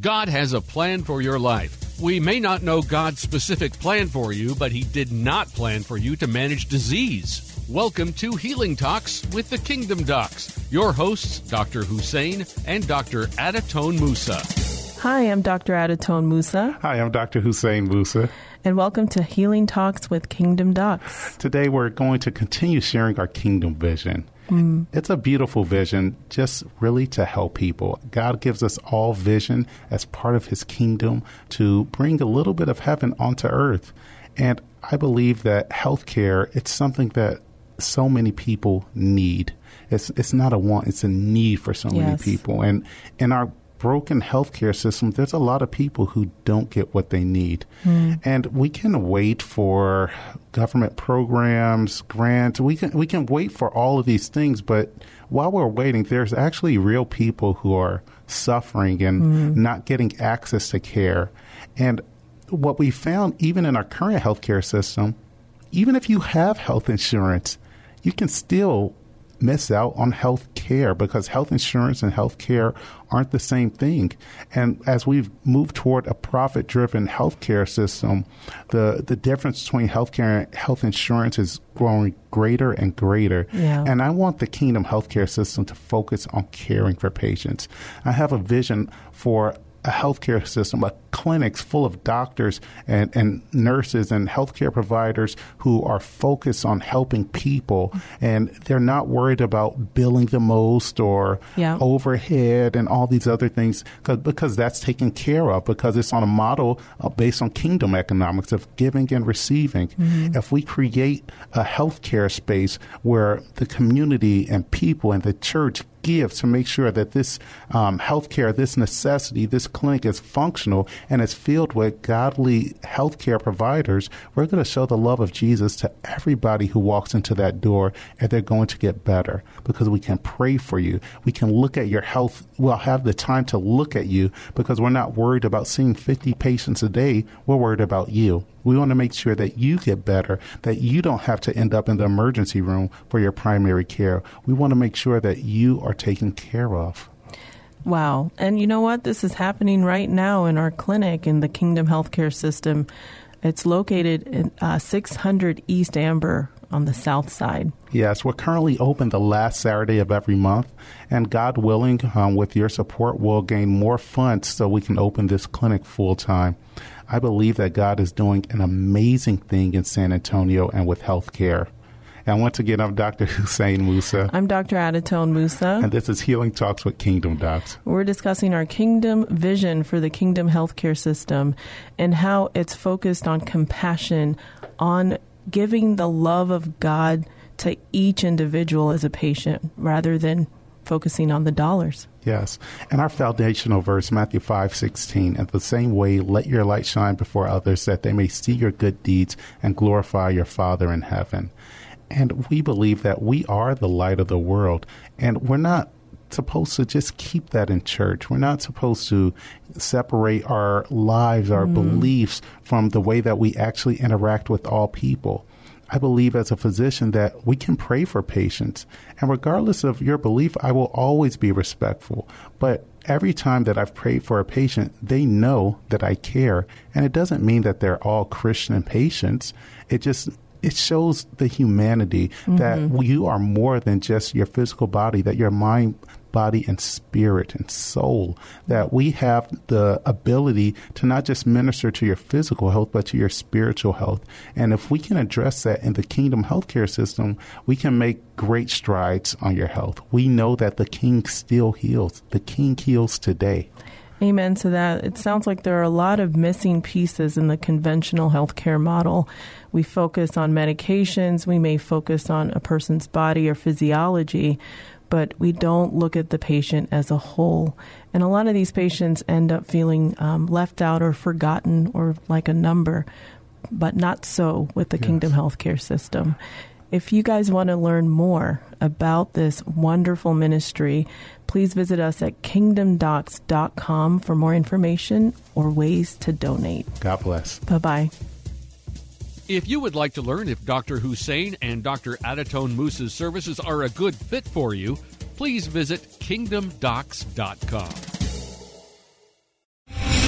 God has a plan for your life. We may not know God's specific plan for you, but He did not plan for you to manage disease. Welcome to Healing Talks with the Kingdom Docs. Your hosts, Dr. Hussein and Dr. Adatone Musa. Hi, I'm Dr. Adatone Musa. Hi, I'm Dr. Hussein Musa. And welcome to Healing Talks with Kingdom Docs. Today we're going to continue sharing our kingdom vision. Mm. It's a beautiful vision, just really to help people. God gives us all vision as part of His kingdom to bring a little bit of heaven onto earth. And I believe that healthcare, it's something that so many people need. It's it's not a want, it's a need for so yes. many people. And in our broken healthcare system, there's a lot of people who don't get what they need. Mm. And we can wait for government programs, grants. We can we can wait for all of these things, but while we're waiting, there's actually real people who are suffering and mm. not getting access to care. And what we found even in our current healthcare system, even if you have health insurance, you can still miss out on health care because health insurance and health care aren't the same thing. And as we've moved toward a profit driven healthcare system, the, the difference between healthcare and health insurance is growing greater and greater. Yeah. And I want the Kingdom healthcare system to focus on caring for patients. I have a vision for a healthcare system, a clinics full of doctors and, and nurses and healthcare providers who are focused on helping people and they're not worried about billing the most or yeah. overhead and all these other things because that's taken care of because it's on a model uh, based on kingdom economics of giving and receiving. Mm-hmm. If we create a healthcare space where the community and people and the church give to make sure that this um, healthcare, this necessity, this clinic is functional and it's filled with godly healthcare providers, we're going to show the love of Jesus to everybody who walks into that door and they're going to get better because we can pray for you. We can look at your health. We'll have the time to look at you because we're not worried about seeing 50 patients a day. We're worried about you. We want to make sure that you get better, that you don't have to end up in the emergency room for your primary care. We want to make sure that you are taken care of. Wow. And you know what? This is happening right now in our clinic in the Kingdom Healthcare System. It's located in uh, 600 East Amber on the south side. Yes, we're currently open the last Saturday of every month, and God willing, um, with your support, we'll gain more funds so we can open this clinic full time. I believe that God is doing an amazing thing in San Antonio and with healthcare. And once again, I'm Dr. Hussein Musa. I'm Dr. Adatone Musa. And this is Healing Talks with Kingdom Docs. We're discussing our kingdom vision for the kingdom healthcare system and how it's focused on compassion, on giving the love of God to each individual as a patient rather than focusing on the dollars. Yes. And our foundational verse, Matthew 5 16, in the same way, let your light shine before others that they may see your good deeds and glorify your Father in heaven. And we believe that we are the light of the world. And we're not supposed to just keep that in church. We're not supposed to separate our lives, our mm. beliefs from the way that we actually interact with all people. I believe as a physician that we can pray for patients. And regardless of your belief, I will always be respectful. But every time that I've prayed for a patient, they know that I care. And it doesn't mean that they're all Christian patients. It just it shows the humanity mm-hmm. that you are more than just your physical body, that your mind, body and spirit and soul, that we have the ability to not just minister to your physical health, but to your spiritual health. And if we can address that in the kingdom healthcare system, we can make great strides on your health. We know that the king still heals. The king heals today. Amen to that. It sounds like there are a lot of missing pieces in the conventional healthcare model. We focus on medications, we may focus on a person's body or physiology, but we don't look at the patient as a whole. And a lot of these patients end up feeling um, left out or forgotten or like a number, but not so with the yes. Kingdom Healthcare System. If you guys want to learn more about this wonderful ministry, please visit us at kingdomdocs.com for more information or ways to donate. God bless. Bye bye. If you would like to learn if Dr. Hussein and Dr. Adatone Musa's services are a good fit for you, please visit kingdomdocs.com.